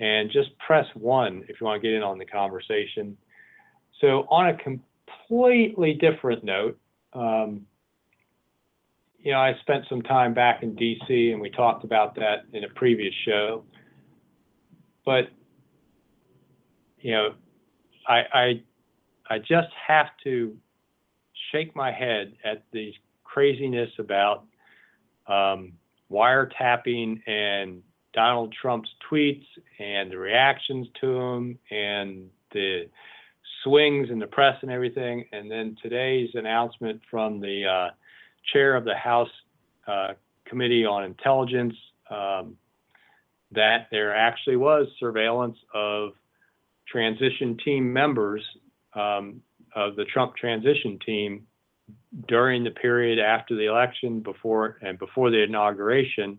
and just press one if you want to get in on the conversation. So, on a completely different note, um, you know, I spent some time back in DC and we talked about that in a previous show. But, you know, I, I, I just have to shake my head at the craziness about um, wiretapping and Donald Trump's tweets and the reactions to them and the swings in the press and everything. And then today's announcement from the uh, chair of the House uh, Committee on Intelligence um, that there actually was surveillance of transition team members um, of the Trump transition team during the period after the election, before and before the inauguration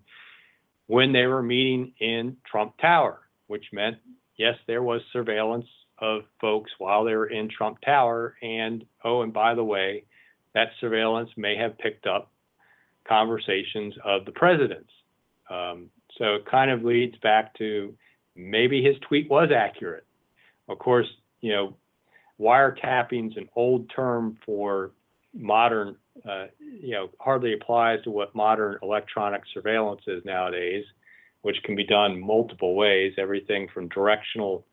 when they were meeting in Trump Tower, which meant, yes, there was surveillance of folks while they were in Trump Tower. And oh, and by the way, that surveillance may have picked up conversations of the president's. Um, so it kind of leads back to maybe his tweet was accurate. Of course, you know, wiretapping's an old term for modern uh, you know, hardly applies to what modern electronic surveillance is nowadays, which can be done multiple ways. Everything from directional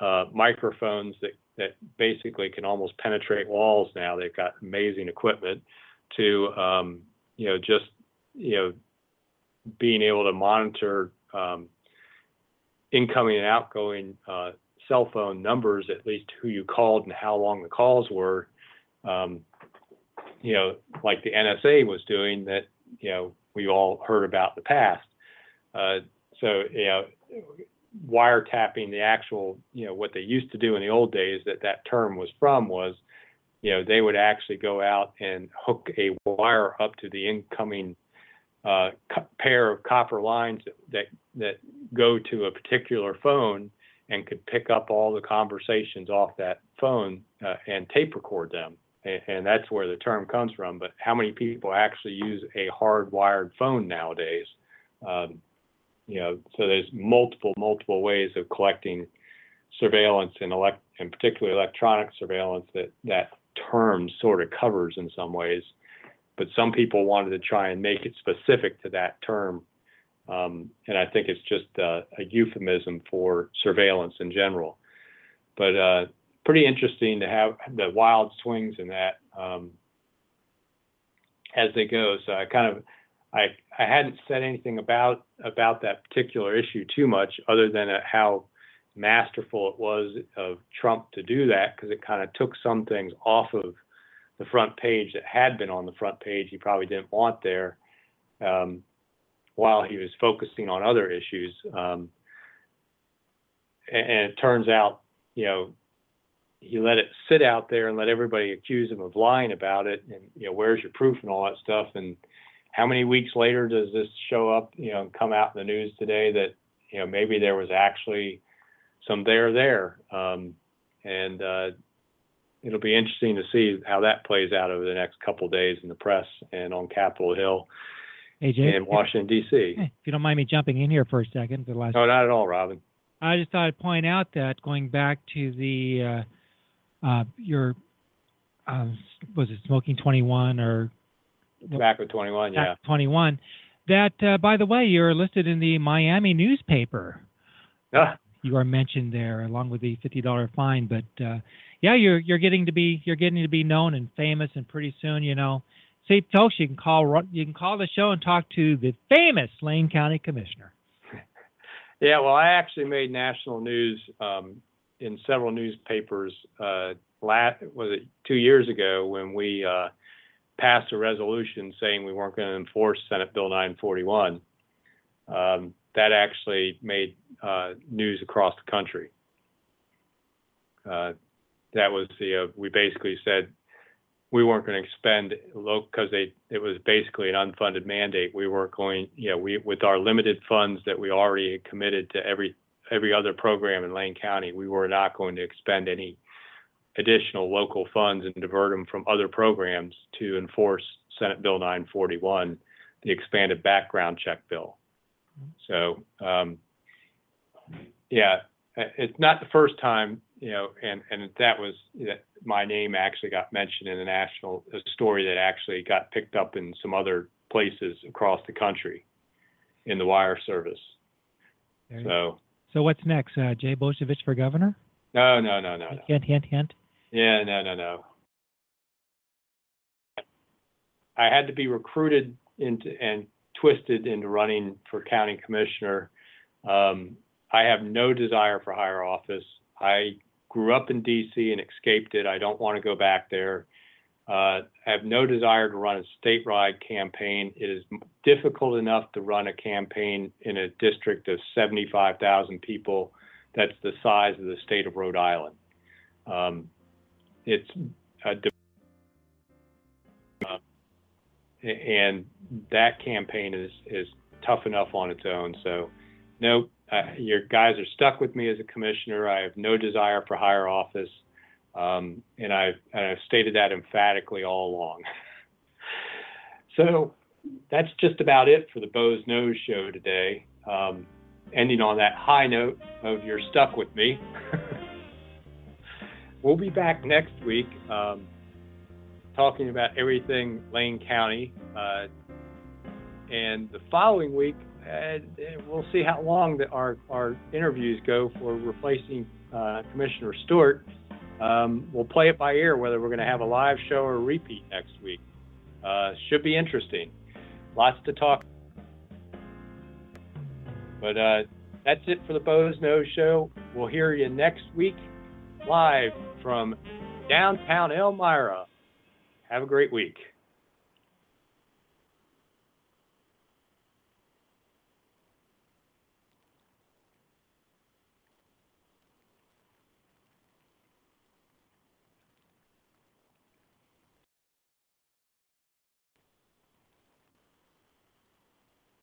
uh, microphones that that basically can almost penetrate walls now. They've got amazing equipment to um, you know just you know being able to monitor um, incoming and outgoing uh, cell phone numbers, at least who you called and how long the calls were. Um, you know, like the NSA was doing that, you know, we all heard about in the past. Uh, so, you know, wiretapping the actual, you know, what they used to do in the old days that that term was from was, you know, they would actually go out and hook a wire up to the incoming uh, pair of copper lines that, that that go to a particular phone and could pick up all the conversations off that phone uh, and tape record them and that's where the term comes from. But how many people actually use a hardwired phone nowadays? Um, you know, so there's multiple, multiple ways of collecting surveillance and elect, and particularly electronic surveillance that that term sort of covers in some ways. But some people wanted to try and make it specific to that term. Um, and I think it's just a, a euphemism for surveillance in general. But uh, pretty interesting to have the wild swings in that um, as they go. So I kind of I I hadn't said anything about about that particular issue too much, other than how masterful it was of Trump to do that because it kind of took some things off of the front page that had been on the front page he probably didn't want there um, while he was focusing on other issues. Um, and, and it turns out, you know, he let it sit out there and let everybody accuse him of lying about it. And, you know, where's your proof and all that stuff? And how many weeks later does this show up, you know, come out in the news today that, you know, maybe there was actually some there there. Um, and, uh, it'll be interesting to see how that plays out over the next couple days in the press and on Capitol Hill Jay, in Washington D.C. if you don't mind me jumping in here for a second, the last No, not at all, Robin. I just thought I'd point out that going back to the uh, uh, your um, was it smoking 21 or Tobacco 21, yeah. 21 that uh, by the way you're listed in the Miami newspaper. Ah, You are mentioned there along with the $50 fine, but uh, yeah, you're you're getting to be you're getting to be known and famous, and pretty soon, you know. See, folks, you can call you can call the show and talk to the famous Lane County Commissioner. Yeah, well, I actually made national news um, in several newspapers. Uh, last was it two years ago when we uh, passed a resolution saying we weren't going to enforce Senate Bill 941. Um, that actually made uh, news across the country. Uh, that was the uh, we basically said we weren't going to expend because it was basically an unfunded mandate. We weren't going, you know, we with our limited funds that we already had committed to every every other program in Lane County, we were not going to expend any additional local funds and divert them from other programs to enforce Senate Bill 941, the expanded background check bill. So, um, yeah, it's not the first time, you know, and, and that was, that my name actually got mentioned in a national, a story that actually got picked up in some other places across the country in the wire service. There So, So what's next? Uh, Jay Bozievich for governor? no, no, no, no, no. Hint, hint, hint. Yeah, no, no, no. I had to be recruited into and twisted into running for county commissioner. Um, I have no desire for higher office. I grew up in DC and escaped it. I don't want to go back there. Uh, I have no desire to run a statewide campaign. It is difficult enough to run a campaign in a district of 75,000 people. That's the size of the state of Rhode Island. Um, it's a uh, and that campaign is is tough enough on its own. So, no, uh, your guys are stuck with me as a commissioner. I have no desire for higher office, um, and I've and I've stated that emphatically all along. so, that's just about it for the Boze Noze show today. Um, ending on that high note of you're stuck with me. we'll be back next week um, talking about everything Lane County. Uh, and the following week, we'll see how long the, our, our interviews go for replacing uh, Commissioner Stewart. Um, we'll play it by ear whether we're going to have a live show or a repeat next week. Uh, should be interesting. Lots to talk. But uh, that's it for the Boze Noze Show. We'll hear you next week live from downtown Elmira. Have a great week.